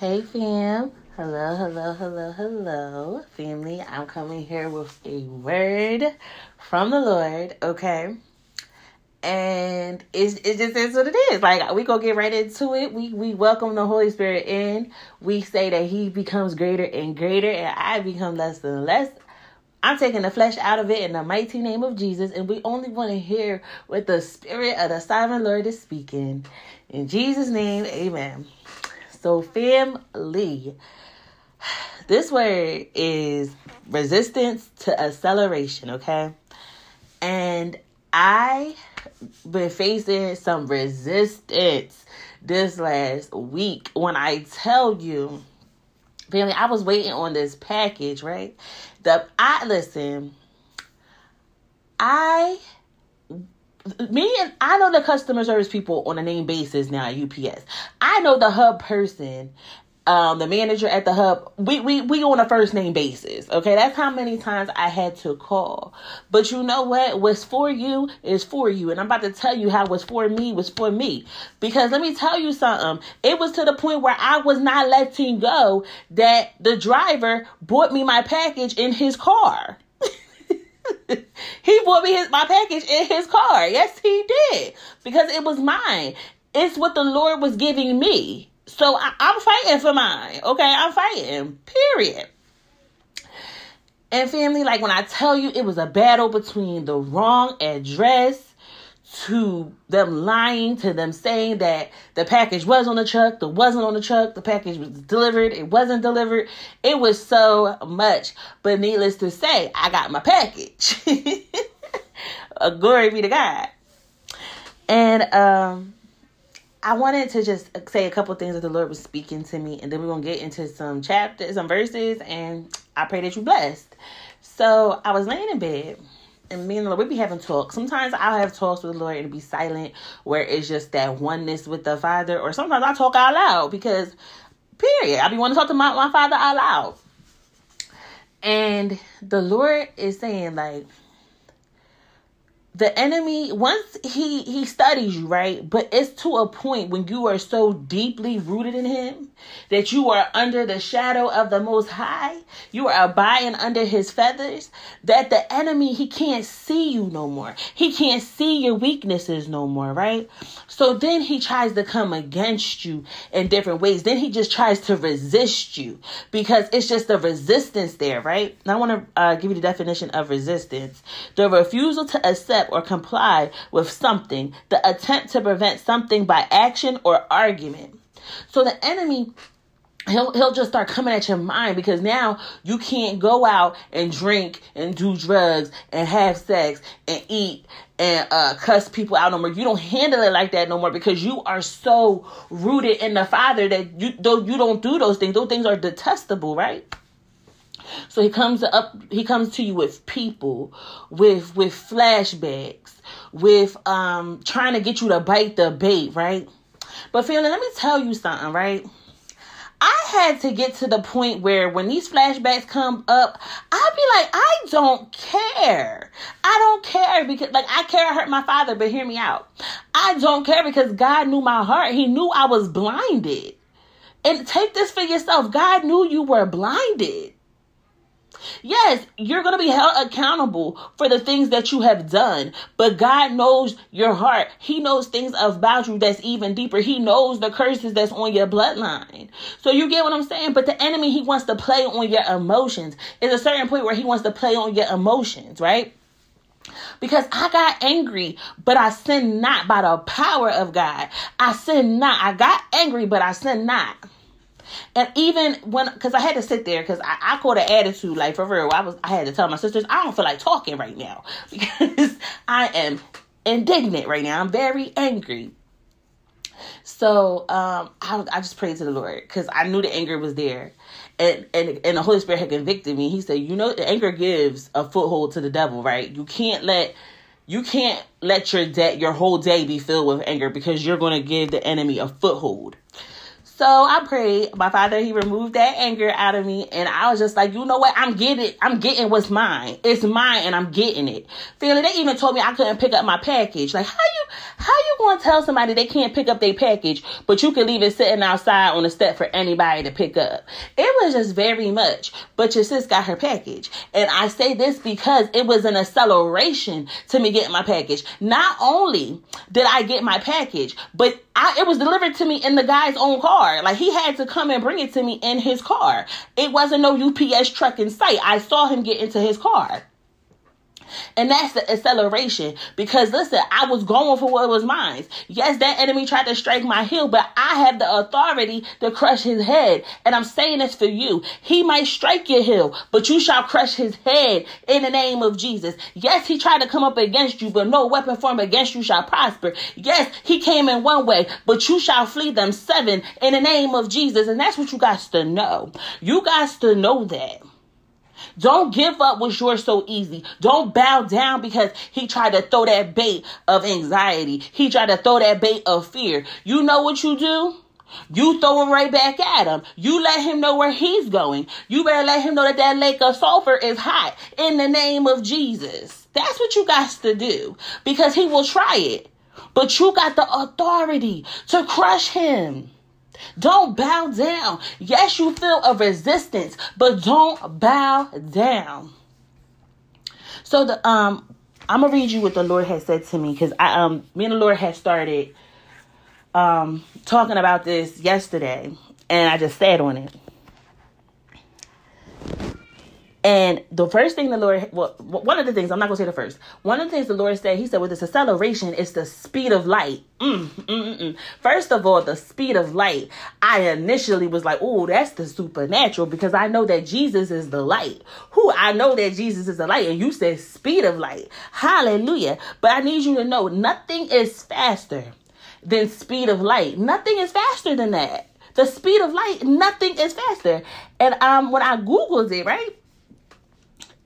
Hey fam. Hello, hello, hello, hello. Family, I'm coming here with a word from the Lord, okay? And it's, it just is what it is. Like we go get right into it. We we welcome the Holy Spirit in. We say that He becomes greater and greater, and I become less and less. I'm taking the flesh out of it in the mighty name of Jesus, and we only want to hear what the Spirit of the Sovereign Lord is speaking. In Jesus' name, amen. So, family, this word is resistance to acceleration, okay? And I been facing some resistance this last week when I tell you, family, I was waiting on this package, right? The I listen, I me and I know the customer service people on a name basis now at UPS. I know the hub person, um, the manager at the hub. We we we on a first name basis. Okay, that's how many times I had to call. But you know what? What's for you is for you, and I'm about to tell you how what's for me was for me. Because let me tell you something. It was to the point where I was not letting go that the driver brought me my package in his car. he bought me his my package in his car. Yes, he did. Because it was mine. It's what the Lord was giving me. So I, I'm fighting for mine. Okay, I'm fighting. Period. And family, like when I tell you it was a battle between the wrong address to them lying to them saying that the package was on the truck, the wasn't on the truck, the package was delivered, it wasn't delivered. It was so much. But needless to say, I got my package. glory be to God. And um I wanted to just say a couple things that the Lord was speaking to me, and then we're gonna get into some chapters, some verses, and I pray that you're blessed. So I was laying in bed and me and the Lord, we be having talks. Sometimes I'll have talks with the Lord and be silent, where it's just that oneness with the Father. Or sometimes I talk out loud because, period, I be wanting to talk to my, my Father out loud. And the Lord is saying, like, the enemy once he he studies you right? But it's to a point when you are so deeply rooted in him that you are under the shadow of the most high. You are abiding under his feathers that the enemy he can't see you no more. He can't see your weaknesses no more right? So then he tries to come against you in different ways. Then he just tries to resist you because it's just the resistance there right? Now i want to uh, give you the definition of resistance. The refusal to accept accept or comply with something, the attempt to prevent something by action or argument. So the enemy he'll he'll just start coming at your mind because now you can't go out and drink and do drugs and have sex and eat and uh, cuss people out no more. You don't handle it like that no more because you are so rooted in the Father that you though you don't do those things. Those things are detestable, right? So he comes up he comes to you with people, with with flashbacks, with um trying to get you to bite the bait, right? But family, let me tell you something, right? I had to get to the point where when these flashbacks come up, I'd be like, I don't care. I don't care because, like, I care I hurt my father, but hear me out. I don't care because God knew my heart. He knew I was blinded. And take this for yourself. God knew you were blinded. Yes, you're going to be held accountable for the things that you have done, but God knows your heart. He knows things about you that's even deeper. He knows the curses that's on your bloodline. So you get what I'm saying? But the enemy, he wants to play on your emotions. There's a certain point where he wants to play on your emotions, right? Because I got angry, but I sinned not by the power of God. I sinned not. I got angry, but I sinned not. And even when, because I had to sit there, because I, I caught an attitude, like for real. I was, I had to tell my sisters, I don't feel like talking right now because I am indignant right now. I'm very angry. So um, I, I just prayed to the Lord because I knew the anger was there, and and and the Holy Spirit had convicted me. He said, you know, the anger gives a foothold to the devil, right? You can't let you can't let your day your whole day be filled with anger because you're going to give the enemy a foothold. So I prayed. My father, he removed that anger out of me. And I was just like, you know what? I'm getting I'm getting what's mine. It's mine and I'm getting it. Feeling they even told me I couldn't pick up my package. Like, how you How you to tell somebody they can't pick up their package, but you can leave it sitting outside on the step for anybody to pick up? It was just very much. But your sis got her package. And I say this because it was an acceleration to me getting my package. Not only did I get my package, but I, it was delivered to me in the guy's own car. Like he had to come and bring it to me in his car. It wasn't no UPS truck in sight. I saw him get into his car. And that's the acceleration. Because listen, I was going for what was mine. Yes, that enemy tried to strike my heel, but I have the authority to crush his head. And I'm saying this for you. He might strike your heel, but you shall crush his head in the name of Jesus. Yes, he tried to come up against you, but no weapon formed against you shall prosper. Yes, he came in one way, but you shall flee them seven in the name of Jesus. And that's what you guys to know. You guys to know that. Don't give up with yours so easy. Don't bow down because he tried to throw that bait of anxiety. He tried to throw that bait of fear. You know what you do? You throw him right back at him. You let him know where he's going. You better let him know that that lake of sulfur is hot in the name of Jesus. That's what you got to do because he will try it. But you got the authority to crush him. Don't bow down. Yes, you feel a resistance, but don't bow down. So the um I'm gonna read you what the Lord has said to me because I um me and the Lord had started um talking about this yesterday and I just sat on it. And the first thing the Lord, well, one of the things, I'm not going to say the first. One of the things the Lord said, He said, with this acceleration, it's the speed of light. Mm, mm, mm, mm. First of all, the speed of light. I initially was like, oh, that's the supernatural because I know that Jesus is the light. Who I know that Jesus is the light. And you said speed of light. Hallelujah. But I need you to know nothing is faster than speed of light. Nothing is faster than that. The speed of light, nothing is faster. And um, when I Googled it, right?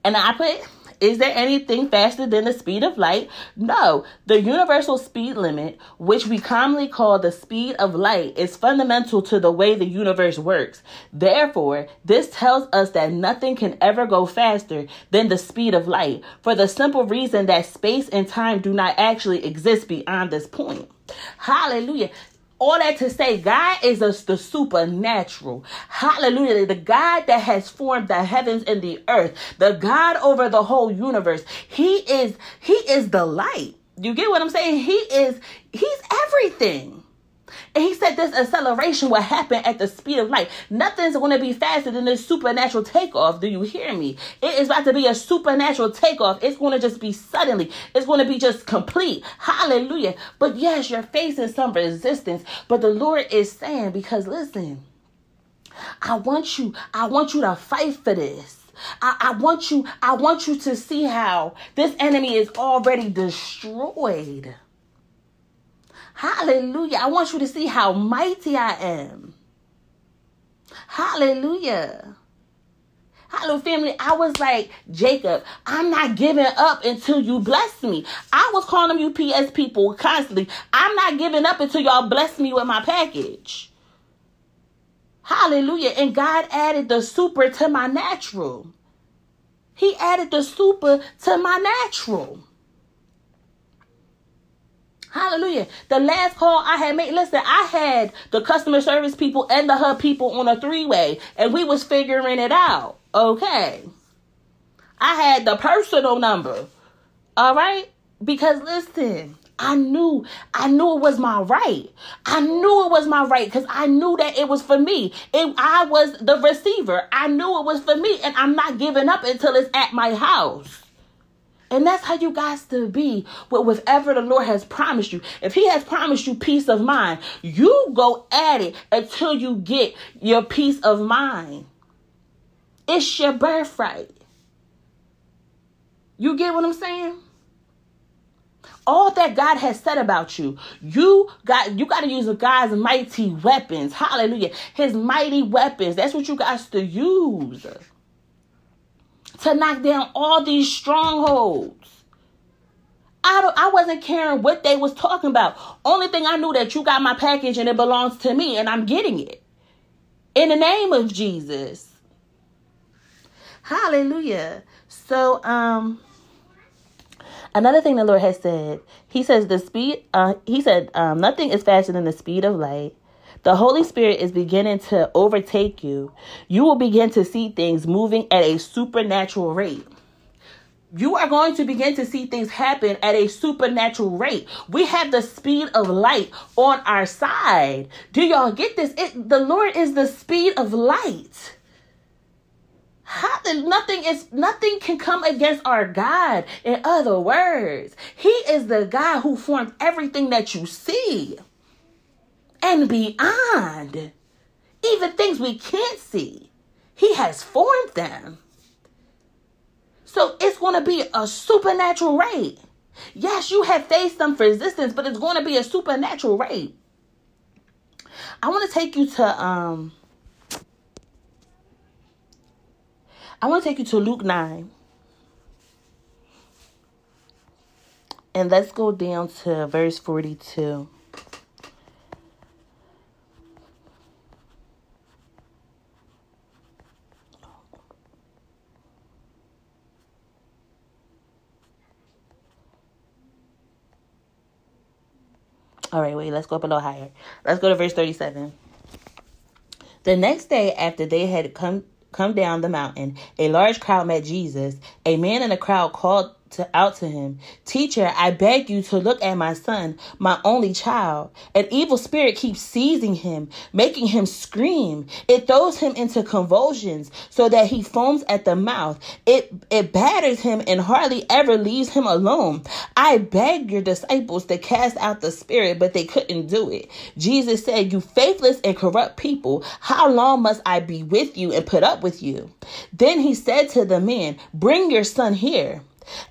And I put, is there anything faster than the speed of light? No. The universal speed limit, which we commonly call the speed of light, is fundamental to the way the universe works. Therefore, this tells us that nothing can ever go faster than the speed of light, for the simple reason that space and time do not actually exist beyond this point. Hallelujah all that to say, God is a, the supernatural. Hallelujah. The God that has formed the heavens and the earth, the God over the whole universe. He is, he is the light. You get what I'm saying? He is, he's everything. And he said this acceleration will happen at the speed of light. Nothing's going to be faster than this supernatural takeoff. Do you hear me? It is about to be a supernatural takeoff. It's going to just be suddenly. It's going to be just complete. Hallelujah. But yes, you're facing some resistance. But the Lord is saying, because listen, I want you, I want you to fight for this. I, I, want you, I want you to see how this enemy is already destroyed. Hallelujah. I want you to see how mighty I am. Hallelujah. Hello, family. I was like, Jacob, I'm not giving up until you bless me. I was calling them UPS people constantly. I'm not giving up until y'all bless me with my package. Hallelujah. And God added the super to my natural. He added the super to my natural. Hallelujah. The last call I had made, listen, I had the customer service people and the hub people on a three way, and we was figuring it out. Okay. I had the personal number. All right? Because listen, I knew, I knew it was my right. I knew it was my right because I knew that it was for me. It, I was the receiver. I knew it was for me, and I'm not giving up until it's at my house. And that's how you guys to be with whatever the Lord has promised you. If He has promised you peace of mind, you go at it until you get your peace of mind. It's your birthright. You get what I'm saying? all that God has said about you. You got you got to use God's mighty weapons. Hallelujah. His mighty weapons. That's what you got to use to knock down all these strongholds. I, don't, I wasn't caring what they was talking about. Only thing I knew that you got my package and it belongs to me and I'm getting it. In the name of Jesus. Hallelujah. So um Another thing the Lord has said, He says the speed. Uh, he said um, nothing is faster than the speed of light. The Holy Spirit is beginning to overtake you. You will begin to see things moving at a supernatural rate you are going to begin to see things happen at a supernatural rate. We have the speed of light on our side. Do y'all get this? It, the Lord is the speed of light. How, nothing is nothing can come against our God. In other words, He is the God who formed everything that you see and beyond. Even things we can't see. He has formed them. So it's going to be a supernatural rate. Yes, you have faced some resistance, but it's going to be a supernatural rate. I want to take you to um I want to take you to Luke 9. And let's go down to verse 42. All right, wait, let's go up a little higher. Let's go to verse 37. The next day after they had come come down the mountain, a large crowd met Jesus. A man in the crowd called to, out to him, Teacher, I beg you to look at my son, my only child. An evil spirit keeps seizing him, making him scream. It throws him into convulsions so that he foams at the mouth. It, it batters him and hardly ever leaves him alone. I begged your disciples to cast out the spirit, but they couldn't do it. Jesus said, You faithless and corrupt people, how long must I be with you and put up with you? Then he said to the man, Bring your son here.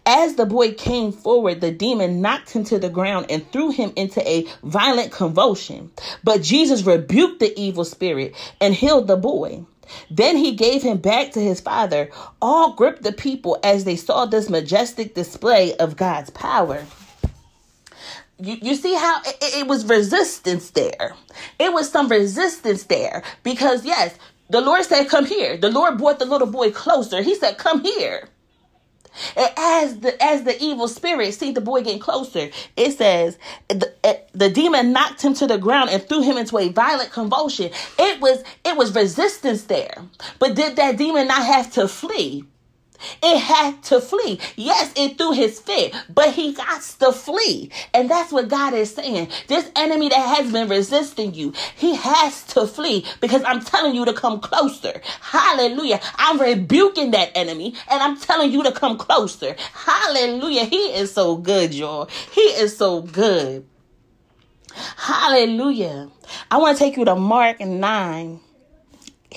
As the boy came forward, the demon knocked him to the ground and threw him into a violent convulsion. But Jesus rebuked the evil spirit and healed the boy. Then he gave him back to his father. All gripped the people as they saw this majestic display of God's power. You, you see how it, it was resistance there. It was some resistance there because, yes, the Lord said, Come here. The Lord brought the little boy closer. He said, Come here. And as the as the evil spirit see the boy getting closer, it says the, eh, the demon knocked him to the ground and threw him into a violent convulsion. It was it was resistance there, but did that demon not have to flee? It had to flee. Yes, it threw his fit, but he got to flee. And that's what God is saying. This enemy that has been resisting you, he has to flee because I'm telling you to come closer. Hallelujah. I'm rebuking that enemy and I'm telling you to come closer. Hallelujah. He is so good, y'all. He is so good. Hallelujah. I want to take you to Mark 9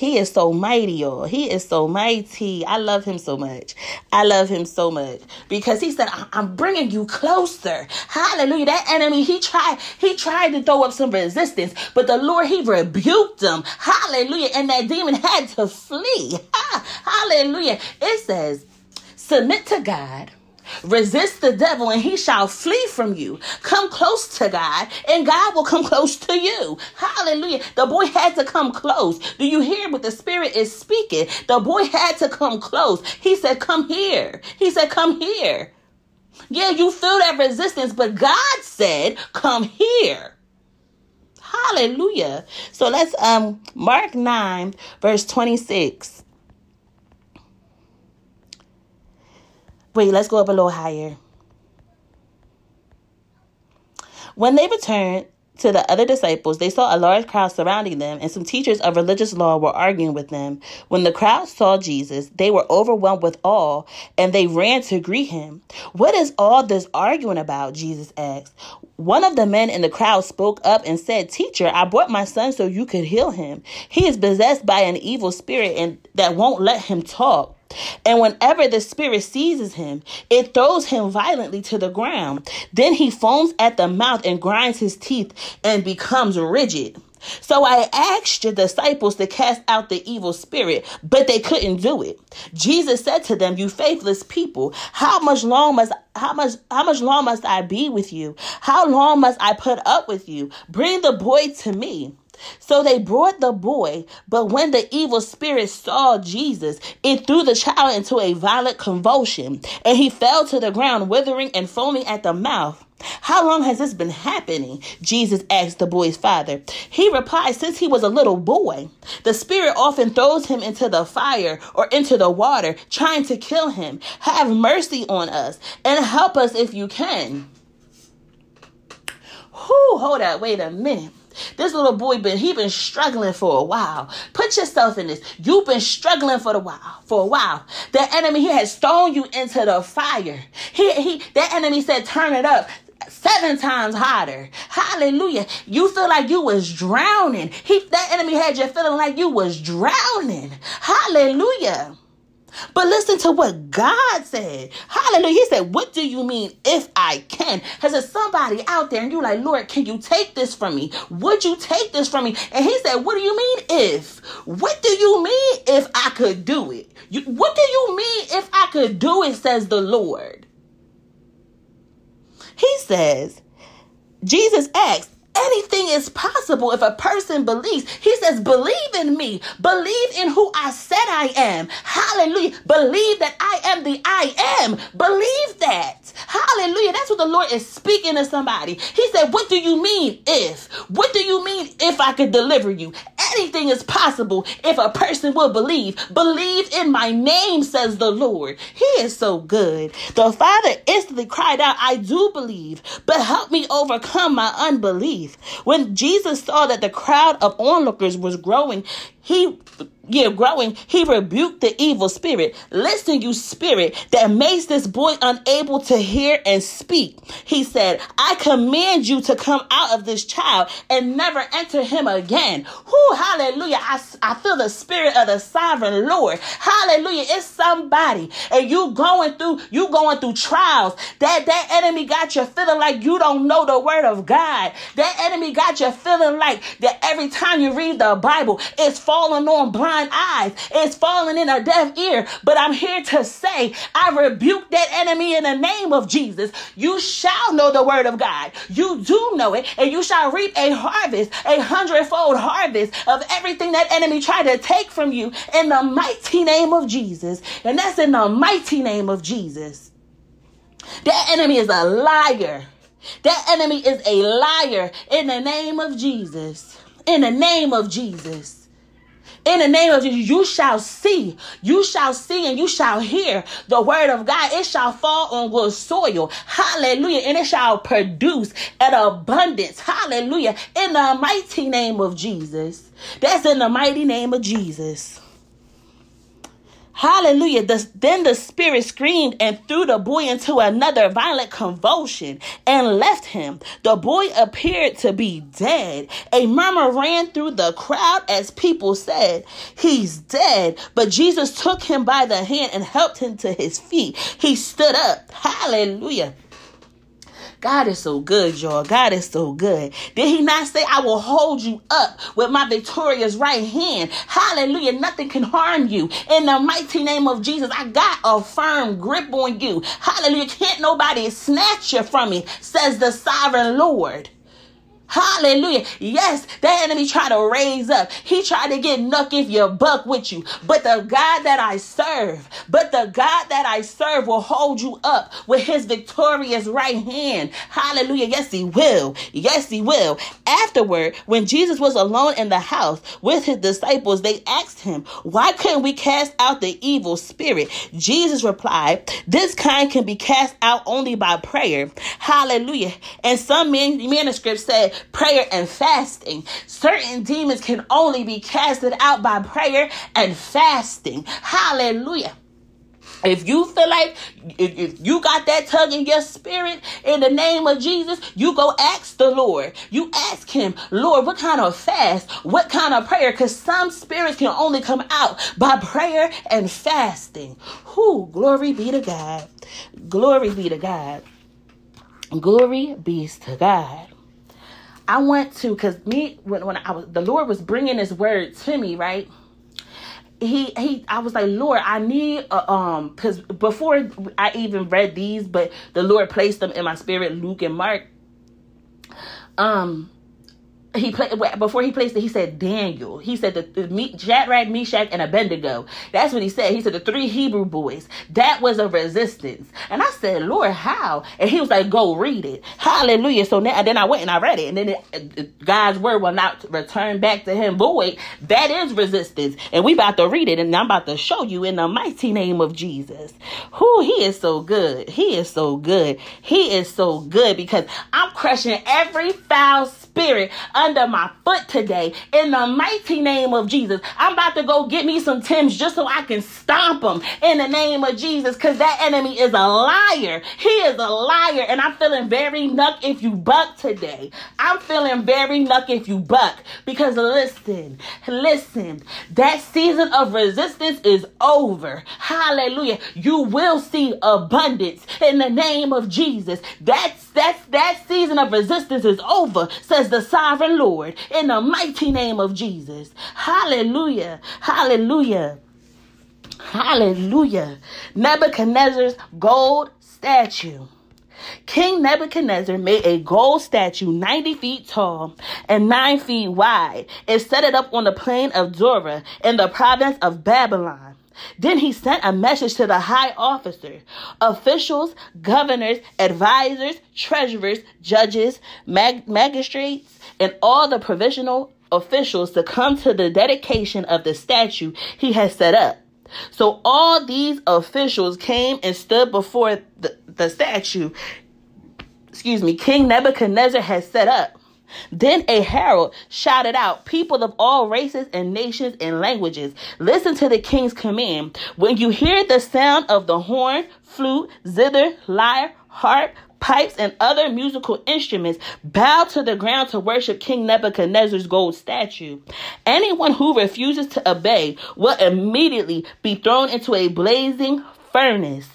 he is so mighty, y'all. He is so mighty. I love him so much. I love him so much because he said, "I'm bringing you closer." Hallelujah. That enemy, he tried, he tried to throw up some resistance, but the Lord, he rebuked him. Hallelujah. And that demon had to flee. Hallelujah. It says, "Submit to God." Resist the devil and he shall flee from you. Come close to God and God will come close to you. Hallelujah. The boy had to come close. Do you hear what the Spirit is speaking? The boy had to come close. He said, Come here. He said, Come here. Yeah, you feel that resistance, but God said, Come here. Hallelujah. So let's um Mark 9 verse 26. Wait, let's go up a little higher. When they returned to the other disciples, they saw a large crowd surrounding them, and some teachers of religious law were arguing with them. When the crowd saw Jesus, they were overwhelmed with awe, and they ran to greet him. What is all this arguing about? Jesus asked. One of the men in the crowd spoke up and said, Teacher, I brought my son so you could heal him. He is possessed by an evil spirit and that won't let him talk. And whenever the spirit seizes him, it throws him violently to the ground. Then he foams at the mouth and grinds his teeth and becomes rigid. So I asked your disciples to cast out the evil spirit, but they couldn't do it. Jesus said to them, "You faithless people, how much long must how much how much long must I be with you? How long must I put up with you? Bring the boy to me." So they brought the boy, but when the evil spirit saw Jesus, it threw the child into a violent convulsion, and he fell to the ground, withering and foaming at the mouth. How long has this been happening? Jesus asked the boy's father. He replied, Since he was a little boy. The spirit often throws him into the fire or into the water, trying to kill him. Have mercy on us and help us if you can. Whew, hold up, wait a minute. This little boy been he been struggling for a while. Put yourself in this. You've been struggling for the while for a while. The enemy he has thrown you into the fire. He he that enemy said turn it up seven times hotter. Hallelujah. You feel like you was drowning. He that enemy had you feeling like you was drowning. Hallelujah. But listen to what God said. Hallelujah. He said, What do you mean if I can? Has there somebody out there and you're like, Lord, can you take this from me? Would you take this from me? And he said, What do you mean if? What do you mean if I could do it? You, what do you mean if I could do it, says the Lord? He says, Jesus asked, anything is possible if a person believes. He says, believe in me. Believe in who I said I am. Hallelujah. Believe that I am the I am. Believe that. Hallelujah. That's what the Lord is speaking to somebody. He said, what do you mean if? What do you mean if I could deliver you? Anything is possible if a person will believe. Believe in my name, says the Lord. He is so good. The father instantly cried out, I do believe, but help me overcome my unbelief. When Jesus saw that the crowd of onlookers was growing, he yeah, growing, he rebuked the evil spirit. Listen, you spirit that makes this boy unable to hear and speak. He said, I command you to come out of this child and never enter him again. Whoo, hallelujah. I, I feel the spirit of the sovereign Lord. Hallelujah. It's somebody and you going through, you going through trials. That, that enemy got you feeling like you don't know the word of God. That enemy got you feeling like that every time you read the Bible, it's falling on blind eyes. It's falling in a deaf ear. But I'm here to say, I rebuke that enemy in the name of Jesus. You shall know the word of God. You do know it, and you shall reap a harvest, a hundredfold harvest of everything that enemy tried to take from you in the mighty name of Jesus. And that's in the mighty name of Jesus. That enemy is a liar. That enemy is a liar in the name of Jesus. In the name of Jesus. In the name of Jesus, you shall see, you shall see, and you shall hear the word of God. It shall fall on good soil. Hallelujah. And it shall produce an abundance. Hallelujah. In the mighty name of Jesus. That's in the mighty name of Jesus. Hallelujah. The, then the spirit screamed and threw the boy into another violent convulsion and left him. The boy appeared to be dead. A murmur ran through the crowd as people said, He's dead. But Jesus took him by the hand and helped him to his feet. He stood up. Hallelujah. God is so good, y'all. God is so good. Did he not say, I will hold you up with my victorious right hand? Hallelujah. Nothing can harm you. In the mighty name of Jesus, I got a firm grip on you. Hallelujah. Can't nobody snatch you from me, says the sovereign Lord. Hallelujah. Yes, the enemy tried to raise up. He tried to get nuck if you buck with you. But the God that I serve, but the God that I serve will hold you up with his victorious right hand. Hallelujah. Yes, he will. Yes, he will. Afterward, when Jesus was alone in the house with his disciples, they asked him, Why couldn't we cast out the evil spirit? Jesus replied, This kind can be cast out only by prayer. Hallelujah. And some manuscripts said, prayer and fasting. Certain demons can only be casted out by prayer and fasting. Hallelujah. If you feel like if, if, you got that tug in your spirit in the name of Jesus, you go ask the Lord. You ask him, Lord, what kind of fast? What kind of prayer? Because some spirits can only come out by prayer and fasting. Who glory be to God. Glory be to God. Glory be to God. I want to, cause me when when I was the Lord was bringing His word to me, right? He he, I was like, Lord, I need um, cause before I even read these, but the Lord placed them in my spirit, Luke and Mark. Um, he played before he placed it. He said Daniel. He said the, the Shadrach, Meshach, and Abednego. That's what he said. He said the three Hebrew boys. That was a resistance. And I said, Lord, how? And he was like, Go read it. Hallelujah. So now, then I went and I read it, and then it, God's word will not return back to him void. That is resistance, and we about to read it, and I'm about to show you in the mighty name of Jesus. Who he is so good. He is so good. He is so good because I'm crushing every foul spirit under my foot today in the mighty name of Jesus. I'm about to go get me some Timbs just so I can stomp them in the name of Jesus because that enemy is a liar. He is a liar. And I'm feeling very nuck if you buck today. I'm feeling very nuck if you buck because listen, listen, that season of resistance is over. Hallelujah. You will see abundance in the name of Jesus. That's that's that season of resistance is over, says the sovereign Lord, in the mighty name of Jesus. Hallelujah. Hallelujah. Hallelujah. Nebuchadnezzar's gold statue. King Nebuchadnezzar made a gold statue 90 feet tall and 9 feet wide and set it up on the plain of Dura in the province of Babylon. Then he sent a message to the high officer, officials, governors, advisors, treasurers, judges, mag- magistrates, and all the provisional officials to come to the dedication of the statue he had set up. So all these officials came and stood before the, the statue, excuse me, King Nebuchadnezzar had set up. Then a herald shouted out, People of all races and nations and languages, listen to the king's command. When you hear the sound of the horn, flute, zither, lyre, harp, pipes, and other musical instruments, bow to the ground to worship King Nebuchadnezzar's gold statue. Anyone who refuses to obey will immediately be thrown into a blazing furnace.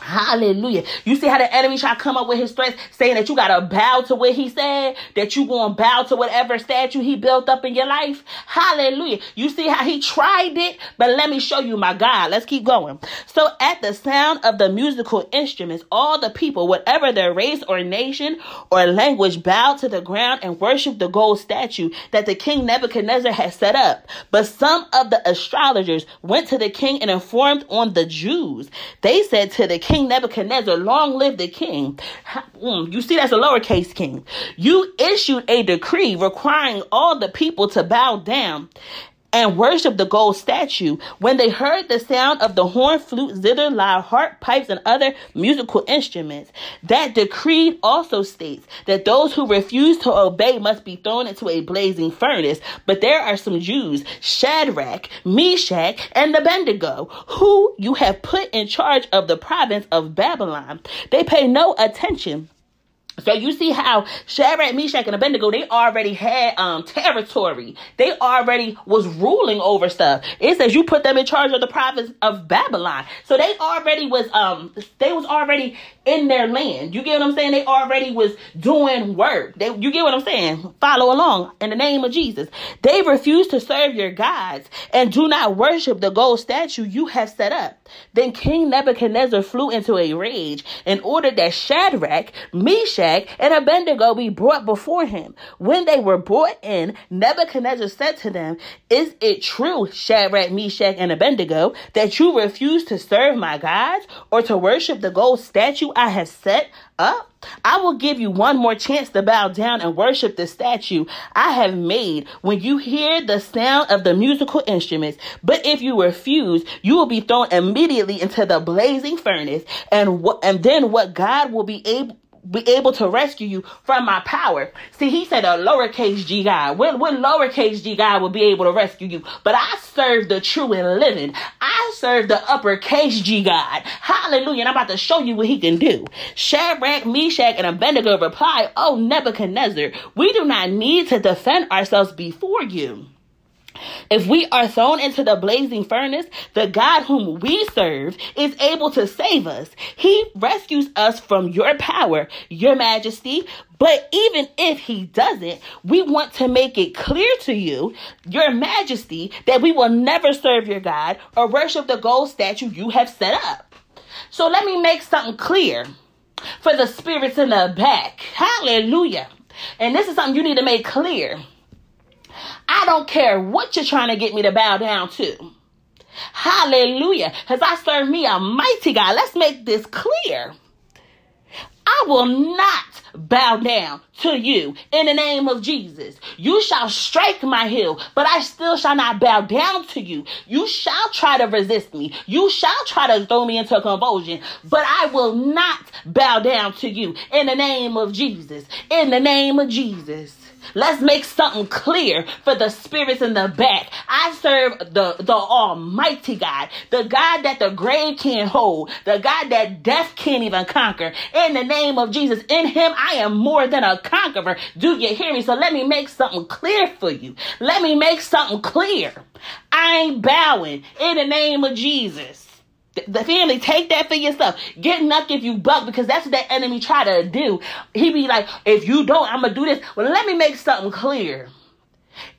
Hallelujah. You see how the enemy try to come up with his threats, saying that you got to bow to what he said, that you going to bow to whatever statue he built up in your life. Hallelujah. You see how he tried it, but let me show you my God. Let's keep going. So at the sound of the musical instruments, all the people, whatever their race or nation or language, bowed to the ground and worshiped the gold statue that the king Nebuchadnezzar had set up. But some of the astrologers went to the king and informed on the Jews. They said to the King Nebuchadnezzar, long live the king. Mm, you see, that's a lowercase king. You issued a decree requiring all the people to bow down and worship the gold statue. When they heard the sound of the horn, flute, zither, lyre, harp, pipes, and other musical instruments, that decree also states that those who refuse to obey must be thrown into a blazing furnace. But there are some Jews, Shadrach, Meshach, and Abednego, who you have put in charge of the province of Babylon. They pay no attention so you see how Shadrach, Meshach, and Abednego, they already had um territory. They already was ruling over stuff. It says you put them in charge of the province of Babylon. So they already was um they was already in their land. You get what I'm saying? They already was doing work. They, you get what I'm saying? Follow along in the name of Jesus. They refuse to serve your gods and do not worship the gold statue you have set up. Then King Nebuchadnezzar flew into a rage and ordered that Shadrach, Meshach, and Abednego be brought before him. When they were brought in, Nebuchadnezzar said to them, Is it true, Shadrach, Meshach, and Abednego, that you refuse to serve my gods or to worship the gold statue I have set up, I will give you one more chance to bow down and worship the statue I have made when you hear the sound of the musical instruments. But if you refuse, you will be thrown immediately into the blazing furnace, and and then what God will be able be able to rescue you from my power. See, he said a lowercase g God. When, when lowercase g God will be able to rescue you. But I serve the true and living. I serve the uppercase g God. Hallelujah. And I'm about to show you what he can do. Shadrach, Meshach, and Abednego replied, Oh, Nebuchadnezzar, we do not need to defend ourselves before you. If we are thrown into the blazing furnace, the God whom we serve is able to save us. He rescues us from your power, your majesty. But even if he doesn't, we want to make it clear to you, your majesty, that we will never serve your God or worship the gold statue you have set up. So let me make something clear for the spirits in the back. Hallelujah. And this is something you need to make clear. I don't care what you're trying to get me to bow down to. Hallelujah. Because I serve me a mighty God. Let's make this clear. I will not bow down to you in the name of Jesus. You shall strike my heel, but I still shall not bow down to you. You shall try to resist me. You shall try to throw me into a convulsion, but I will not bow down to you in the name of Jesus. In the name of Jesus. Let's make something clear for the spirits in the back. I serve the, the Almighty God, the God that the grave can't hold, the God that death can't even conquer. In the name of Jesus, in Him, I am more than a conqueror. Do you hear me? So let me make something clear for you. Let me make something clear. I ain't bowing in the name of Jesus. The family, take that for yourself. Get knocked if you buck because that's what that enemy try to do. He be like, if you don't, I'm gonna do this. Well, let me make something clear.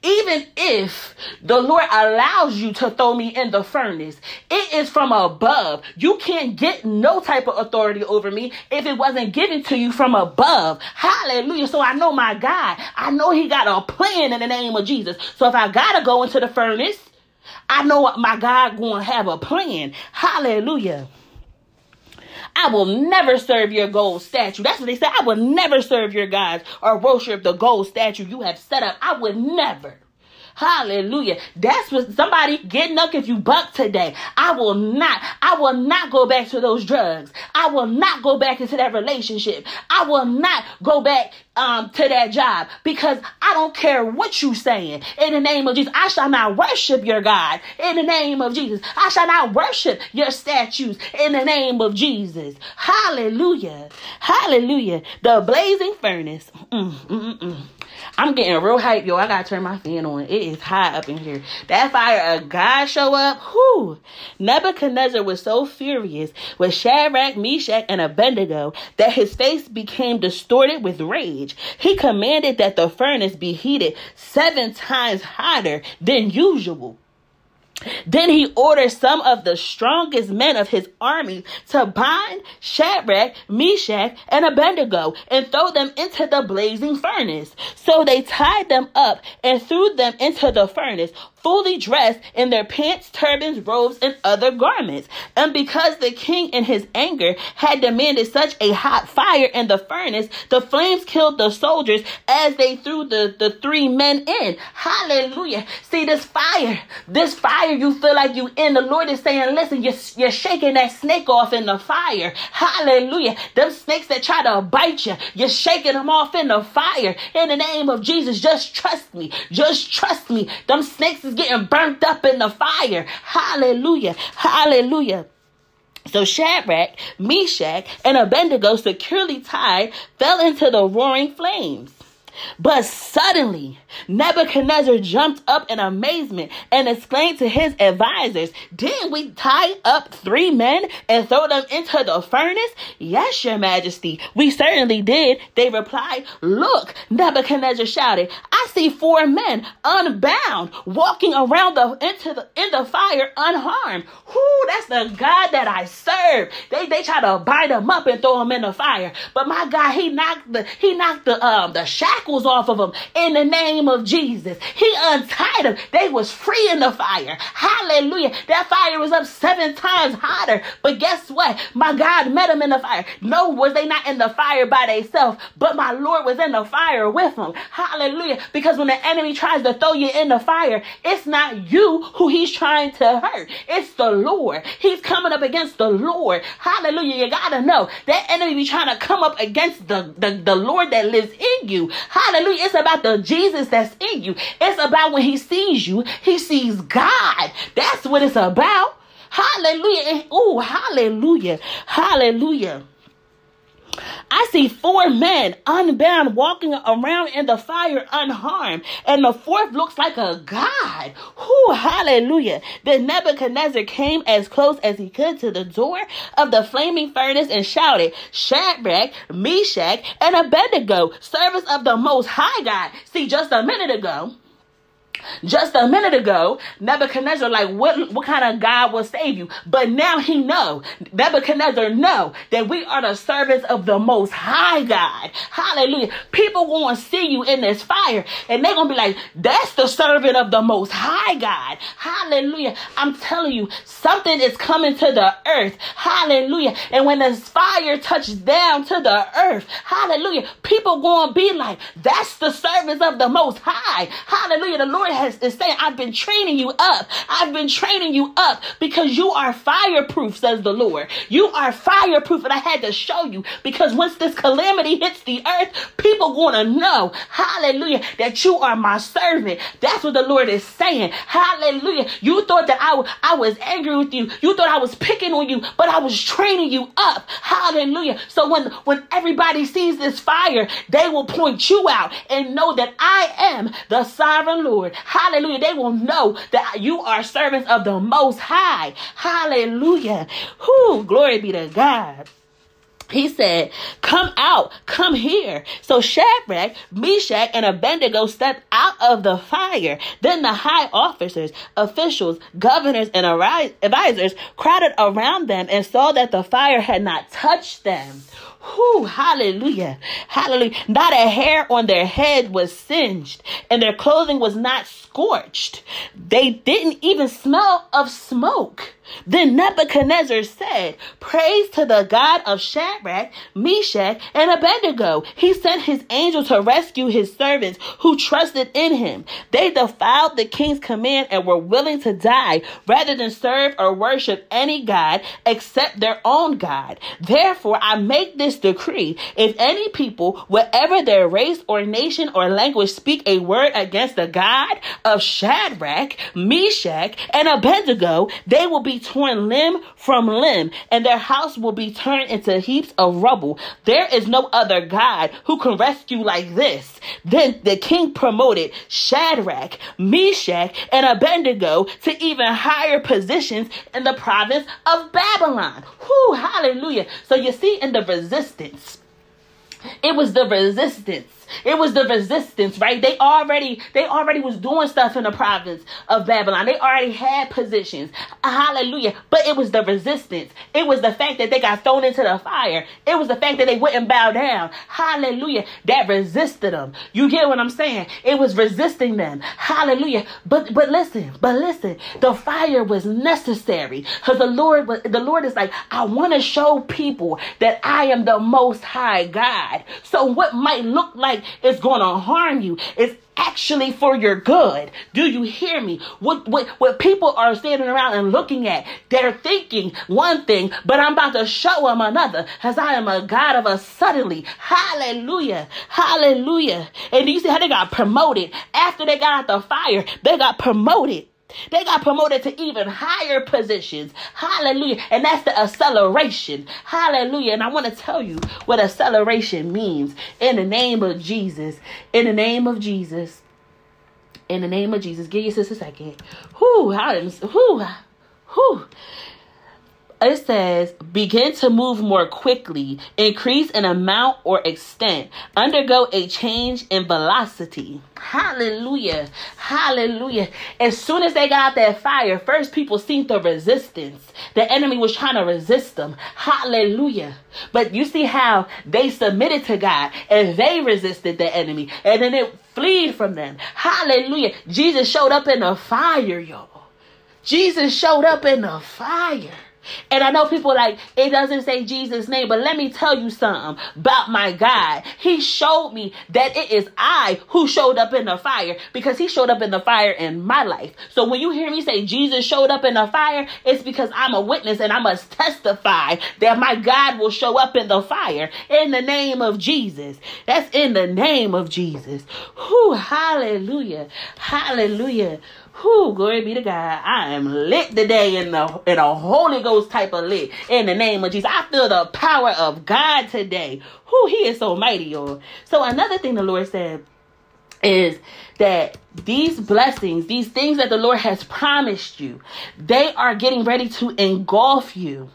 Even if the Lord allows you to throw me in the furnace, it is from above. You can't get no type of authority over me if it wasn't given to you from above. Hallelujah. So I know my God. I know He got a plan in the name of Jesus. So if I gotta go into the furnace, I know my God going to have a plan. Hallelujah. I will never serve your gold statue. That's what they said. I will never serve your gods or worship the gold statue you have set up. I would never. Hallelujah. That's what somebody getting up if you buck today. I will not, I will not go back to those drugs. I will not go back into that relationship. I will not go back um, to that job because I don't care what you saying. In the name of Jesus, I shall not worship your God. In the name of Jesus, I shall not worship your statues. In the name of Jesus, Hallelujah, Hallelujah. The blazing furnace. Mm, mm, mm, mm. I'm getting real hype, yo. I gotta turn my fan on. It is hot up in here. That fire of God show up. Whoo! Nebuchadnezzar was so furious with Shadrach, Meshach, and Abednego that his face became distorted with rage. He commanded that the furnace be heated seven times hotter than usual. Then he ordered some of the strongest men of his army to bind Shadrach, Meshach, and Abednego and throw them into the blazing furnace. So they tied them up and threw them into the furnace, fully dressed in their pants, turbans, robes, and other garments. And because the king in his anger had demanded such a hot fire in the furnace, the flames killed the soldiers as they threw the, the three men in. Hallelujah. See this fire, this fire you feel like you in. The Lord is saying, listen, you're, you're shaking that snake off in the fire. Hallelujah. Them snakes that try to bite you, you're shaking them off in the fire. In the name of Jesus, just trust me. Just trust me. Them snakes is getting burnt up in the fire. Hallelujah. Hallelujah. So Shadrach, Meshach, and Abednego, securely tied, fell into the roaring flames. But suddenly, Nebuchadnezzar jumped up in amazement and exclaimed to his advisors, Didn't we tie up three men and throw them into the furnace? Yes, your majesty, we certainly did. They replied, Look, Nebuchadnezzar shouted, I see four men unbound walking around the into the in the fire unharmed. Whoo, that's the God that I serve. They they try to bind them up and throw them in the fire. But my God, he knocked the he knocked the um the shackles off of them in the name of Jesus. He untied them. They was free in the fire. Hallelujah. That fire was up seven times hotter. But guess what? My God met them in the fire. No, was they not in the fire by themselves, but my Lord was in the fire with them. Hallelujah. Because when the enemy tries to throw you in the fire, it's not you who he's trying to hurt. It's the Lord. He's coming up against the Lord. Hallelujah. You gotta know that enemy be trying to come up against the, the, the Lord that lives in you. Hallelujah. It's about the Jesus that's in you. It's about when he sees you, he sees God. That's what it's about. Hallelujah. Oh, hallelujah. Hallelujah. I see four men unbound walking around in the fire unharmed, and the fourth looks like a god. Whoo, hallelujah. Then Nebuchadnezzar came as close as he could to the door of the flaming furnace and shouted, Shadrach, Meshach, and Abednego, servants of the Most High God. See, just a minute ago, Just a minute ago, Nebuchadnezzar, like, what, what kind of God will save you? But now he know, Nebuchadnezzar know that we are the servants of the most high God. Hallelujah. People going to see you in this fire and they're going to be like, that's the servant of the most high God. Hallelujah. I'm telling you, something is coming to the earth. Hallelujah. And when this fire touches down to the earth, hallelujah, people going to be like, that's the servants of the most high. Hallelujah. The Lord has is saying, I've been training you up. I've been training you up because you are fireproof, says the Lord. You are fireproof. And I had to show you because once this calamity hits the earth, people to know, hallelujah, that you are my servant. That's what the Lord is saying. Hallelujah. You thought that I, I was angry with you. You thought I was picking on you, but I was training you up. Hallelujah. So when, when everybody sees this fire, they will point you out and know that I am the sovereign Lord. Hallelujah. They will know that you are servants of the Most High. Hallelujah. Who glory be to God he said, Come out, come here. So Shadrach, Meshach, and Abednego stepped out of the fire. Then the high officers, officials, governors, and advisors crowded around them and saw that the fire had not touched them. Hallelujah. Hallelujah. Not a hair on their head was singed, and their clothing was not scorched. They didn't even smell of smoke. Then Nebuchadnezzar said, Praise to the God of Shadrach, Meshach, and Abednego. He sent his angel to rescue his servants who trusted in him. They defiled the king's command and were willing to die rather than serve or worship any God except their own God. Therefore, I make this decree if any people, whatever their race or nation or language, speak a word against the God of Shadrach, Meshach, and Abednego, they will be torn limb from limb, and their house will be turned into heaps of rubble. There is no other God who can rescue like this. Then the king promoted Shadrach, Meshach, and Abednego to even higher positions in the province of Babylon. Whoo, hallelujah. So you see in the resistance, it was the resistance it was the resistance, right? They already they already was doing stuff in the province of Babylon. They already had positions. Hallelujah. But it was the resistance. It was the fact that they got thrown into the fire. It was the fact that they wouldn't bow down. Hallelujah. That resisted them. You get what I'm saying? It was resisting them. Hallelujah. But but listen, but listen, the fire was necessary. Because the Lord was the Lord is like, I want to show people that I am the most high God. So what might look like like it's going to harm you. It's actually for your good. Do you hear me? What, what, what people are standing around and looking at, they're thinking one thing, but I'm about to show them another as I am a God of a suddenly. Hallelujah. Hallelujah. And you see how they got promoted after they got out the fire, they got promoted. They got promoted to even higher positions. Hallelujah. And that's the acceleration. Hallelujah. And I want to tell you what acceleration means in the name of Jesus. In the name of Jesus. In the name of Jesus. Give your sister a second. Whoo, whoo, whoo it says begin to move more quickly, increase in amount or extent, undergo a change in velocity. Hallelujah. Hallelujah. As soon as they got out that fire, first people seen the resistance. The enemy was trying to resist them. Hallelujah. But you see how they submitted to God and they resisted the enemy and then it fled from them. Hallelujah. Jesus showed up in the fire, y'all. Jesus showed up in the fire. And I know people like, it doesn't say Jesus' name, but let me tell you something about my God. He showed me that it is I who showed up in the fire because he showed up in the fire in my life. So when you hear me say Jesus showed up in the fire, it's because I'm a witness and I must testify that my God will show up in the fire in the name of Jesus. That's in the name of Jesus. Whew, hallelujah. Hallelujah. Whew, glory be to God. I am lit today in the in a Holy Ghost type of lit in the name of Jesus. I feel the power of God today. Who he is so mighty, y'all. So another thing the Lord said is that these blessings, these things that the Lord has promised you, they are getting ready to engulf you.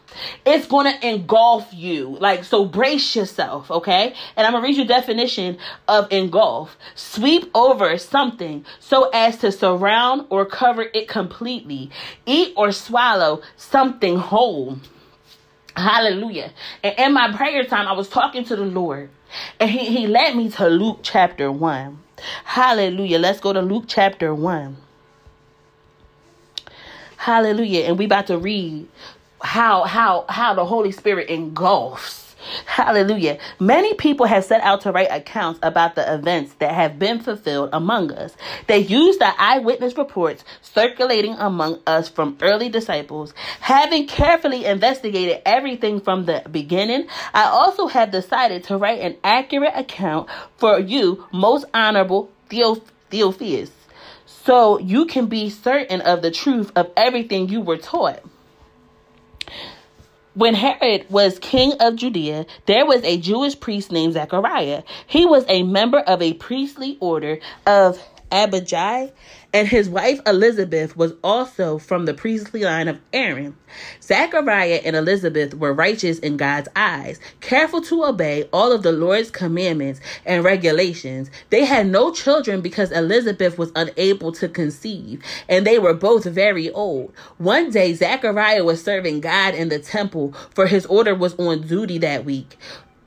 It's going to engulf you. Like, so brace yourself, okay? And I'm going to read you definition of engulf. Sweep over something so as to surround or cover it completely. Eat or swallow something whole. Hallelujah. And in my prayer time, I was talking to the Lord and he, he led me to Luke chapter 1. Hallelujah. Let's go to Luke chapter 1. Hallelujah. And we about to read how how how the Holy Spirit engulfs Hallelujah. Many people have set out to write accounts about the events that have been fulfilled among us. They use the eyewitness reports circulating among us from early disciples. Having carefully investigated everything from the beginning, I also have decided to write an accurate account for you, most honorable Theophilus, so you can be certain of the truth of everything you were taught. When Herod was king of Judea, there was a Jewish priest named Zechariah. He was a member of a priestly order of Abijah, and his wife Elizabeth was also from the priestly line of Aaron. Zachariah and Elizabeth were righteous in God's eyes, careful to obey all of the Lord's commandments and regulations. They had no children because Elizabeth was unable to conceive, and they were both very old. One day, Zachariah was serving God in the temple, for his order was on duty that week.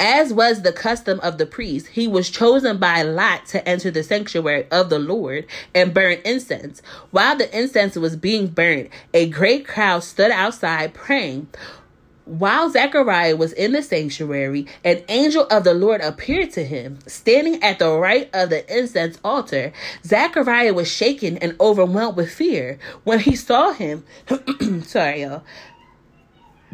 As was the custom of the priest, he was chosen by Lot to enter the sanctuary of the Lord and burn incense. While the incense was being burnt, a great crowd stood outside praying. While Zechariah was in the sanctuary, an angel of the Lord appeared to him, standing at the right of the incense altar. Zechariah was shaken and overwhelmed with fear when he saw him. sorry, y'all.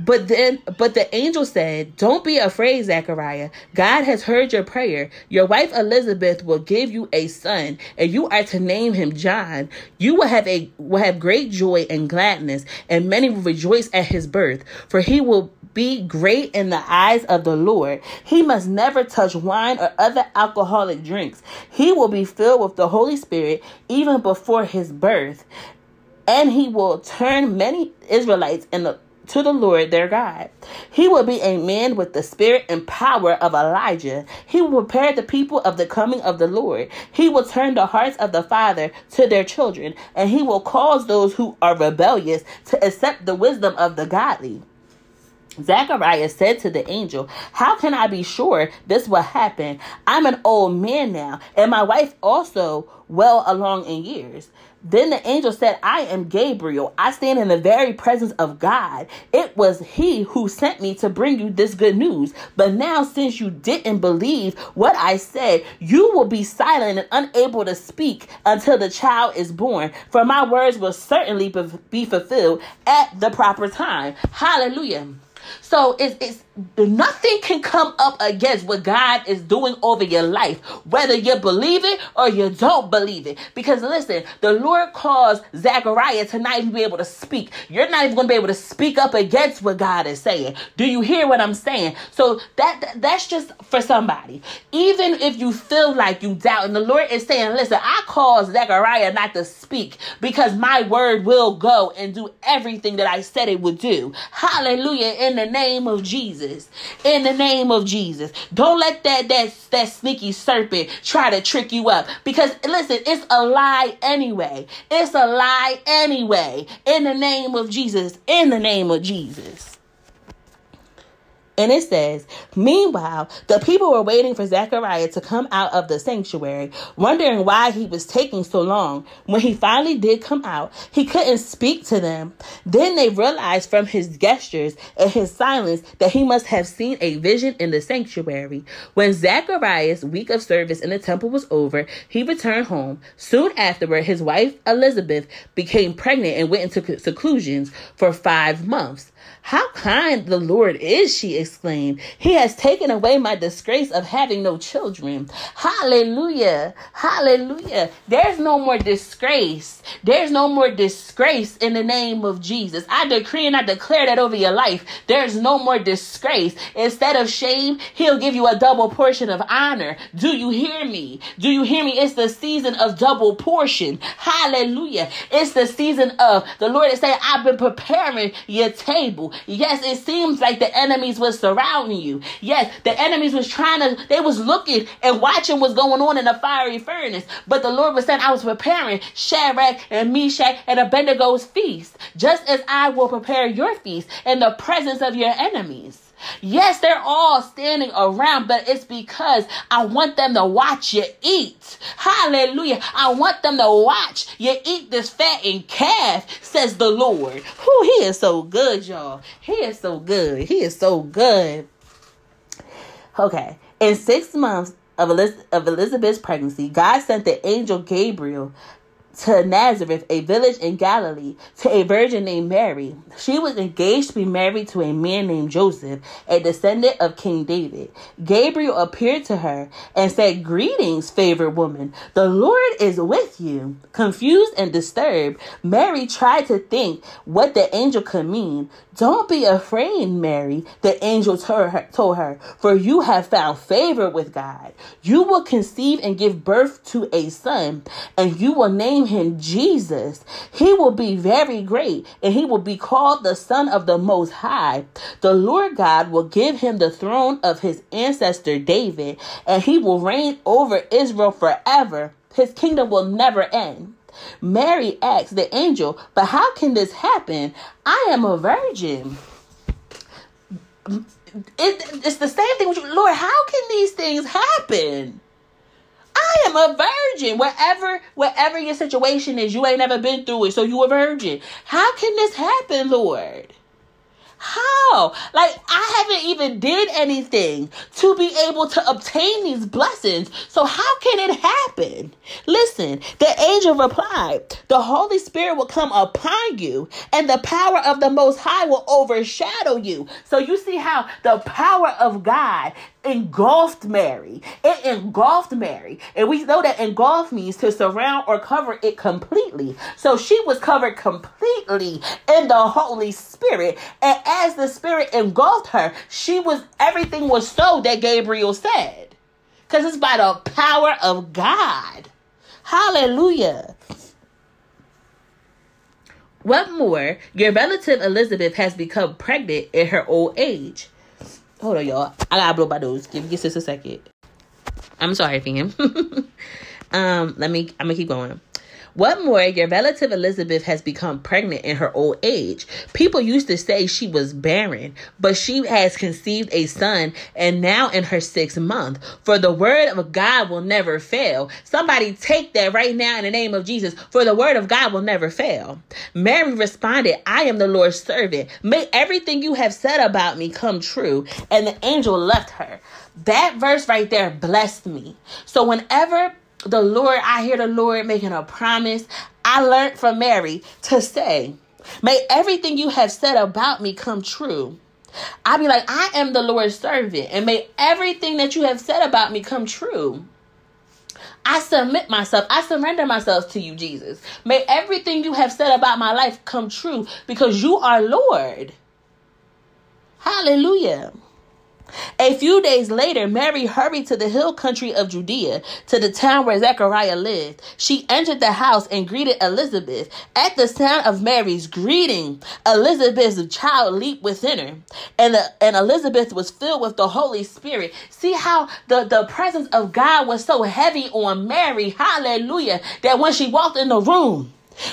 But then, but the angel said, Don't be afraid, Zechariah. God has heard your prayer. Your wife Elizabeth will give you a son, and you are to name him John. You will have a will have great joy and gladness, and many will rejoice at his birth, for he will be great in the eyes of the Lord. He must never touch wine or other alcoholic drinks. He will be filled with the Holy Spirit even before his birth. And he will turn many Israelites in the to the Lord their God. He will be a man with the spirit and power of Elijah. He will prepare the people of the coming of the Lord. He will turn the hearts of the father to their children, and he will cause those who are rebellious to accept the wisdom of the godly. Zacharias said to the angel, How can I be sure this will happen? I'm an old man now, and my wife also well along in years. Then the angel said, I am Gabriel. I stand in the very presence of God. It was he who sent me to bring you this good news. But now, since you didn't believe what I said, you will be silent and unable to speak until the child is born. For my words will certainly be fulfilled at the proper time. Hallelujah. So it's, it's nothing can come up against what God is doing over your life, whether you believe it or you don't believe it. Because listen, the Lord caused Zachariah to not even be able to speak. You're not even going to be able to speak up against what God is saying. Do you hear what I'm saying? So that, that that's just for somebody. Even if you feel like you doubt, and the Lord is saying, listen, I caused Zechariah not to speak because my word will go and do everything that I said it would do. Hallelujah. In the name of Jesus. In the name of Jesus. Don't let that that that sneaky serpent try to trick you up. Because listen, it's a lie anyway. It's a lie anyway. In the name of Jesus. In the name of Jesus. And it says, Meanwhile, the people were waiting for Zechariah to come out of the sanctuary, wondering why he was taking so long. When he finally did come out, he couldn't speak to them. Then they realized from his gestures and his silence that he must have seen a vision in the sanctuary. When Zechariah's week of service in the temple was over, he returned home. Soon afterward, his wife Elizabeth became pregnant and went into seclusions for five months. How kind the Lord is, she exclaimed. He has taken away my disgrace of having no children. Hallelujah. Hallelujah. There's no more disgrace. There's no more disgrace in the name of Jesus. I decree and I declare that over your life. There's no more disgrace. Instead of shame, he'll give you a double portion of honor. Do you hear me? Do you hear me? It's the season of double portion. Hallelujah. It's the season of the Lord is saying, I've been preparing your table. Yes, it seems like the enemies was surrounding you. Yes, the enemies was trying to, they was looking and watching what's going on in the fiery furnace. But the Lord was saying, I was preparing Shadrach and Meshach and Abednego's feast, just as I will prepare your feast in the presence of your enemies. Yes, they're all standing around, but it's because I want them to watch you eat. Hallelujah. I want them to watch you eat this fattened calf, says the Lord. Who he is so good, y'all. He is so good. He is so good. Okay. In six months of, of Elizabeth's pregnancy, God sent the angel Gabriel to Nazareth, a village in Galilee, to a virgin named Mary. She was engaged to be married to a man named Joseph, a descendant of King David. Gabriel appeared to her and said, Greetings, favored woman. The Lord is with you. Confused and disturbed, Mary tried to think what the angel could mean. Don't be afraid, Mary, the angel told her, for you have found favor with God. You will conceive and give birth to a son, and you will name him Jesus. He will be very great, and he will be called the Son of the Most High. The Lord God will give him the throne of his ancestor David, and he will reign over Israel forever. His kingdom will never end. Mary asked the angel, But how can this happen? I am a virgin. It, it's the same thing with you. Lord, how can these things happen? I am a virgin. Wherever, wherever your situation is, you ain't never been through it, so you a virgin. How can this happen, Lord? How? Like I haven't even did anything to be able to obtain these blessings. So how can it happen? Listen, the angel replied, "The Holy Spirit will come upon you, and the power of the Most High will overshadow you." So you see how the power of God engulfed Mary. It engulfed Mary. And we know that engulf means to surround or cover it completely. So she was covered completely in the Holy Spirit. And as the Spirit engulfed her, she was, everything was so that Gabriel said. Because it's by the power of God. Hallelujah. What more, your relative Elizabeth has become pregnant in her old age. Hold on, y'all. I gotta blow my nose. Give me just a second. I'm sorry, fam. um, let me. I'm gonna keep going. What more, your relative Elizabeth has become pregnant in her old age. People used to say she was barren, but she has conceived a son and now in her sixth month. For the word of God will never fail. Somebody take that right now in the name of Jesus. For the word of God will never fail. Mary responded, I am the Lord's servant. May everything you have said about me come true. And the angel left her. That verse right there blessed me. So whenever the Lord, I hear the Lord making a promise. I learned from Mary to say, May everything you have said about me come true. I'll be like, I am the Lord's servant, and may everything that you have said about me come true. I submit myself. I surrender myself to you, Jesus. May everything you have said about my life come true because you are Lord. Hallelujah. A few days later, Mary hurried to the hill country of Judea, to the town where Zechariah lived. She entered the house and greeted Elizabeth. At the sound of Mary's greeting, Elizabeth's child leaped within her, and, the, and Elizabeth was filled with the Holy Spirit. See how the, the presence of God was so heavy on Mary, hallelujah, that when she walked in the room,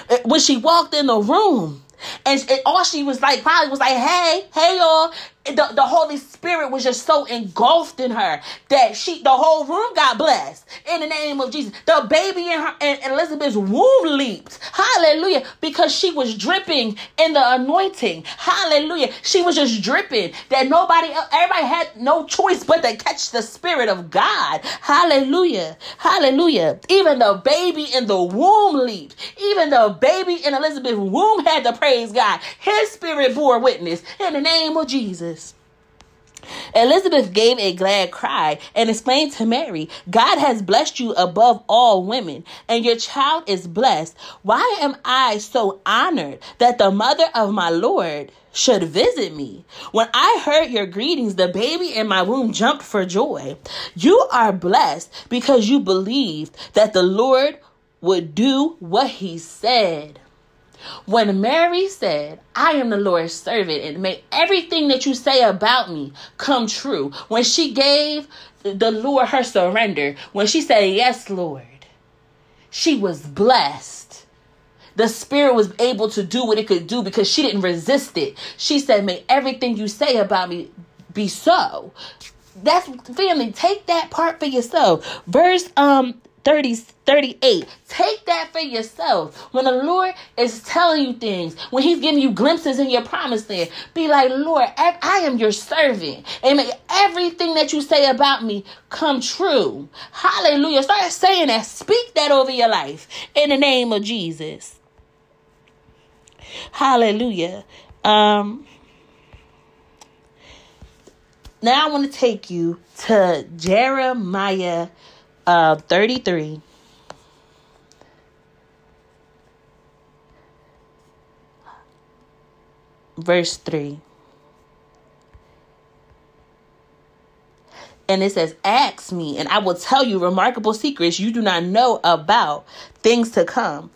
eh, when she walked in the room, and, and all she was like probably was like, hey, hey y'all, the, the Holy Spirit was just so engulfed in her that she the whole room got blessed in the name of Jesus. The baby in her in Elizabeth's womb leaped. Hallelujah. Because she was dripping in the anointing. Hallelujah. She was just dripping that nobody everybody had no choice but to catch the spirit of God. Hallelujah. Hallelujah. Even the baby in the womb leaped. Even the baby in Elizabeth's womb had to praise God. His spirit bore witness in the name of Jesus. Elizabeth gave a glad cry and explained to Mary, God has blessed you above all women, and your child is blessed. Why am I so honored that the mother of my Lord should visit me? When I heard your greetings, the baby in my womb jumped for joy. You are blessed because you believed that the Lord would do what he said. When Mary said, I am the Lord's servant, and may everything that you say about me come true, when she gave the Lord her surrender, when she said, Yes, Lord, she was blessed. The Spirit was able to do what it could do because she didn't resist it. She said, May everything you say about me be so. That's family. Take that part for yourself. Verse um 30, 38. Take that for yourself. When the Lord is telling you things, when He's giving you glimpses in your promised land, be like, Lord, I am your servant. And may everything that you say about me come true. Hallelujah. Start saying that. Speak that over your life in the name of Jesus. Hallelujah. Um, now I want to take you to Jeremiah uh, 33. Verse 3. And it says, Ask me, and I will tell you remarkable secrets you do not know about things to come.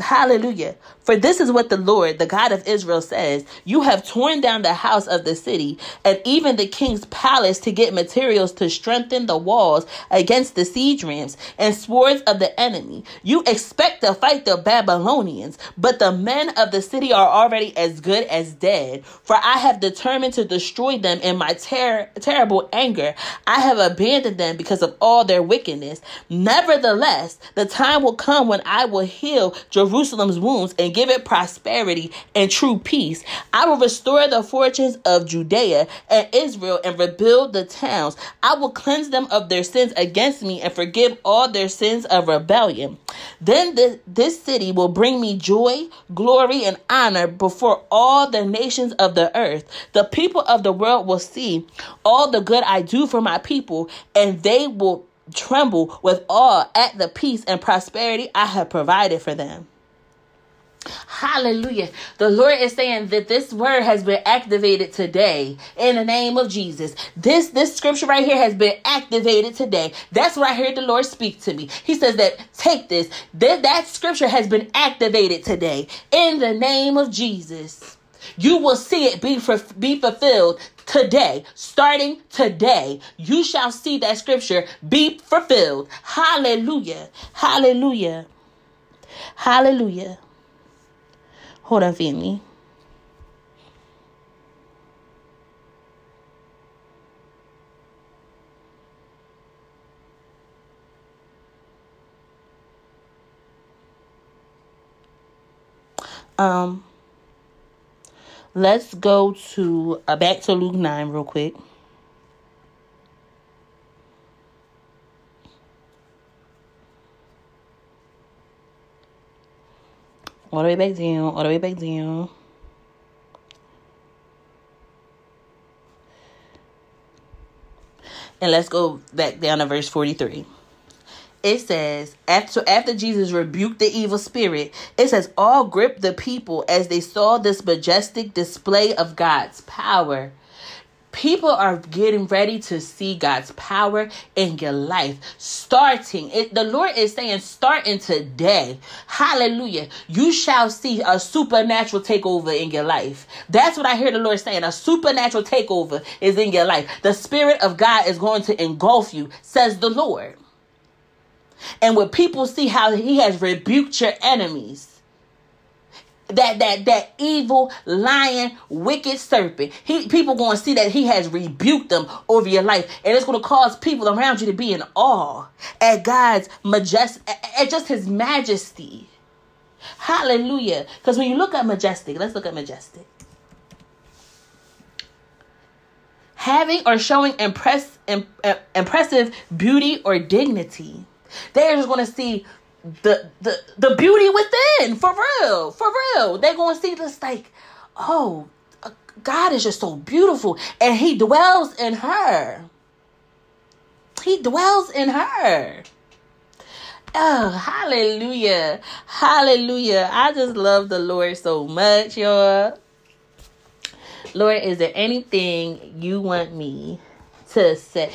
Hallelujah. For this is what the Lord, the God of Israel, says You have torn down the house of the city and even the king's palace to get materials to strengthen the walls against the siege rams and swords of the enemy. You expect to fight the Babylonians, but the men of the city are already as good as dead. For I have determined to destroy them in my ter- terrible anger. I have abandoned them because of all their wickedness. Nevertheless, the time will come when I will heal Jerusalem Jerusalem's wounds and give it prosperity and true peace. I will restore the fortunes of Judea and Israel and rebuild the towns. I will cleanse them of their sins against me and forgive all their sins of rebellion. Then this, this city will bring me joy, glory, and honor before all the nations of the earth. The people of the world will see all the good I do for my people, and they will tremble with awe at the peace and prosperity I have provided for them. Hallelujah. The Lord is saying that this word has been activated today in the name of Jesus. This this scripture right here has been activated today. That's what I heard the Lord speak to me. He says that take this. That, that scripture has been activated today in the name of Jesus. You will see it be for, be fulfilled today, starting today, you shall see that scripture be fulfilled. Hallelujah. Hallelujah. Hallelujah. Hold on, family. Um, let's go to uh, back to Luke 9 real quick. All the way back down, all the way back down. And let's go back down to verse 43. It says, after, after Jesus rebuked the evil spirit, it says, all gripped the people as they saw this majestic display of God's power people are getting ready to see God's power in your life. Starting, it, the Lord is saying, starting today, hallelujah, you shall see a supernatural takeover in your life. That's what I hear the Lord saying. A supernatural takeover is in your life. The Spirit of God is going to engulf you, says the Lord. And when people see how He has rebuked your enemies, that that that evil lion wicked serpent. He people going to see that he has rebuked them over your life. And it's going to cause people around you to be in awe at god's majestic at just his majesty. Hallelujah. Because when you look at majestic let's look at majestic. Having or showing impress, uh, impressive beauty or dignity. They're just going to see the the the beauty within for real for real they're gonna see this like oh God is just so beautiful and he dwells in her. He dwells in her. Oh, hallelujah. Hallelujah. I just love the Lord so much, y'all. Lord, is there anything you want me to say?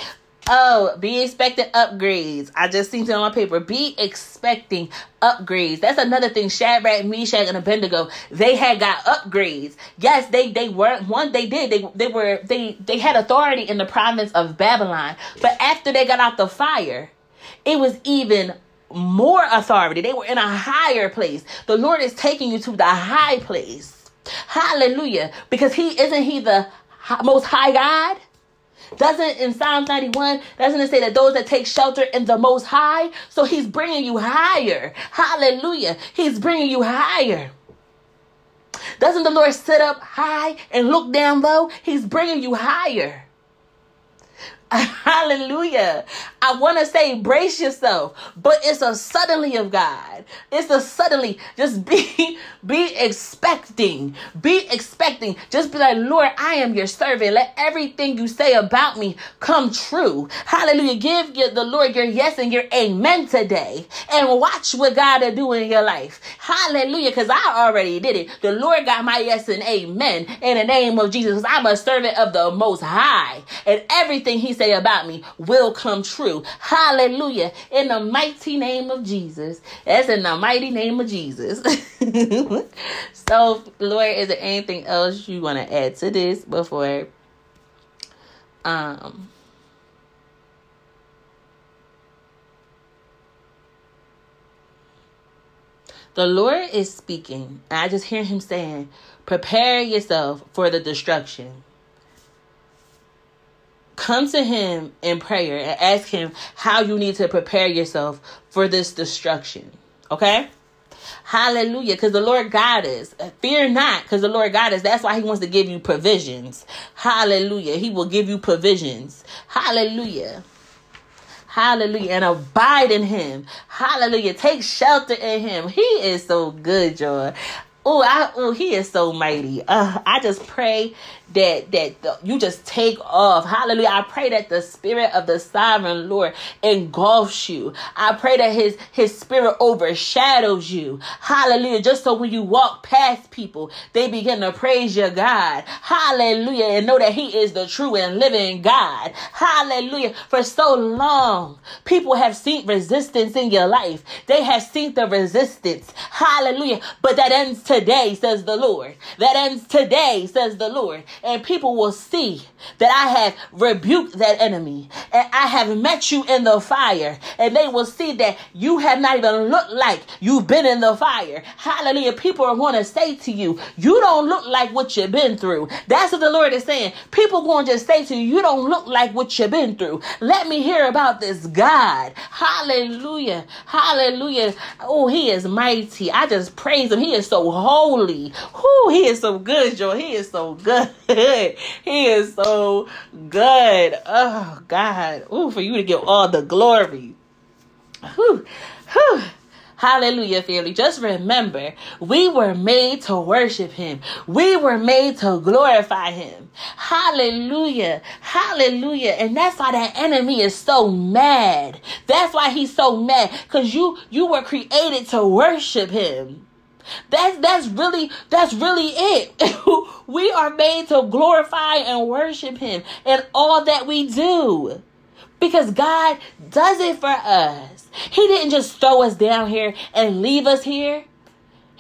Oh, be expecting upgrades. I just seen it on my paper. Be expecting upgrades. That's another thing. Shadrach, Meshach, and Abednego, they had got upgrades. Yes, they they were one. They did. They they were they they had authority in the province of Babylon. But after they got out the fire, it was even more authority. They were in a higher place. The Lord is taking you to the high place. Hallelujah. Because He isn't He the most high God? Doesn't in Psalms 91, doesn't it say that those that take shelter in the most high? So he's bringing you higher. Hallelujah. He's bringing you higher. Doesn't the Lord sit up high and look down low? He's bringing you higher. Hallelujah. I want to say brace yourself, but it's a suddenly of God. It's a suddenly. Just be be expecting. Be expecting. Just be like, Lord, I am your servant. Let everything you say about me come true. Hallelujah. Give your, the Lord your yes and your amen today. And watch what God will do in your life. Hallelujah. Because I already did it. The Lord got my yes and amen in the name of Jesus. I'm a servant of the most high. And everything he say about me will come true. Hallelujah. In the mighty name of Jesus. That's in the mighty name of Jesus. so, Lord, is there anything else you want to add to this before um The Lord is speaking. I just hear him saying, Prepare yourself for the destruction come to him in prayer and ask him how you need to prepare yourself for this destruction. Okay? Hallelujah. Because the Lord God is. Fear not, because the Lord God is. That's why He wants to give you provisions. Hallelujah. He will give you provisions. Hallelujah. Hallelujah. And abide in Him. Hallelujah. Take shelter in Him. He is so good, y'all. Oh, I oh, He is so mighty. Uh, I just pray that that the, you just take off. Hallelujah. I pray that the spirit of the sovereign Lord engulfs you. I pray that his his spirit overshadows you. Hallelujah. Just so when you walk past people, they begin to praise your God. Hallelujah. And know that he is the true and living God. Hallelujah. For so long, people have seen resistance in your life. They have seen the resistance. Hallelujah. But that ends today, says the Lord. That ends today, says the Lord and people will see that I have rebuked that enemy and I have met you in the fire and they will see that you have not even looked like you've been in the fire. Hallelujah. People are going to say to you, you don't look like what you've been through. That's what the Lord is saying. People going to say to you, you don't look like what you've been through. Let me hear about this God. Hallelujah. Hallelujah. Oh, he is mighty. I just praise him. He is so holy. Whoo, he is so good, Joe. He is so good. good. He is so good. Oh God. Ooh, for you to give all the glory. Whew. Whew. Hallelujah, family. Just remember, we were made to worship Him. We were made to glorify Him. Hallelujah. Hallelujah. And that's why that enemy is so mad. That's why he's so mad. Because you you were created to worship Him. That's that's really that's really it. we are made to glorify and worship him in all that we do. Because God does it for us. He didn't just throw us down here and leave us here.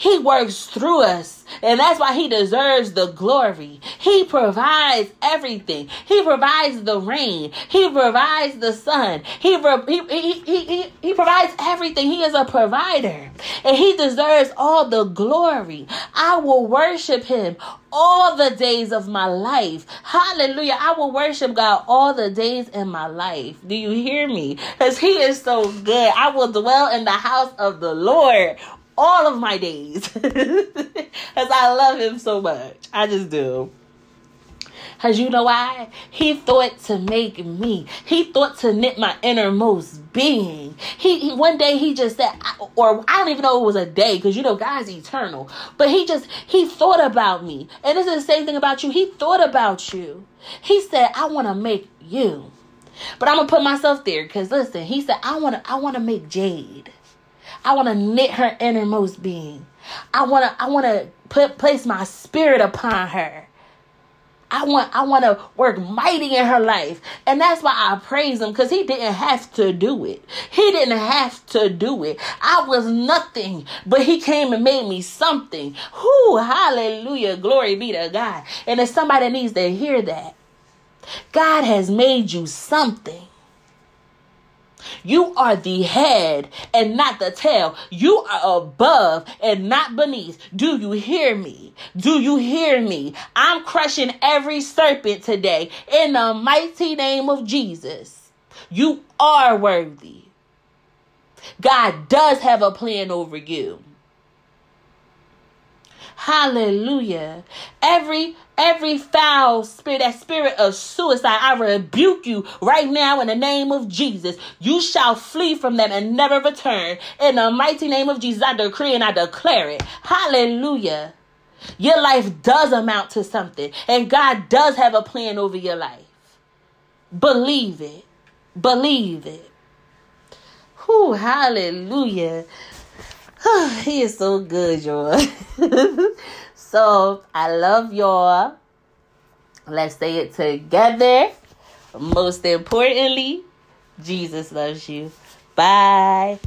He works through us, and that's why he deserves the glory. He provides everything. He provides the rain. He provides the sun. He, he, he, he, he, provides everything. He is a provider, and he deserves all the glory. I will worship him all the days of my life. Hallelujah. I will worship God all the days in my life. Do you hear me? Because he is so good. I will dwell in the house of the Lord all of my days as I love him so much. I just do. Because you know why? He thought to make me. He thought to knit my innermost being. He, he one day he just said, or I don't even know it was a day, because you know God's eternal. But he just he thought about me. And this is the same thing about you. He thought about you. He said, I want to make you. But I'm gonna put myself there because listen, he said, I wanna I wanna make Jade. I wanna knit her innermost being. I wanna I wanna put place my spirit upon her. I want I want to work mighty in her life. And that's why I praise him cuz he didn't have to do it. He didn't have to do it. I was nothing, but he came and made me something. Whoo, hallelujah. Glory be to God. And if somebody needs to hear that, God has made you something. You are the head and not the tail. You are above and not beneath. Do you hear me? Do you hear me? I'm crushing every serpent today in the mighty name of Jesus. You are worthy. God does have a plan over you. Hallelujah. Every every foul spirit, that spirit of suicide, I rebuke you right now in the name of Jesus. You shall flee from them and never return. In the mighty name of Jesus, I decree and I declare it. Hallelujah. Your life does amount to something, and God does have a plan over your life. Believe it. Believe it. Whew, hallelujah. he is so good, y'all. so I love y'all. Let's say it together. Most importantly, Jesus loves you. Bye.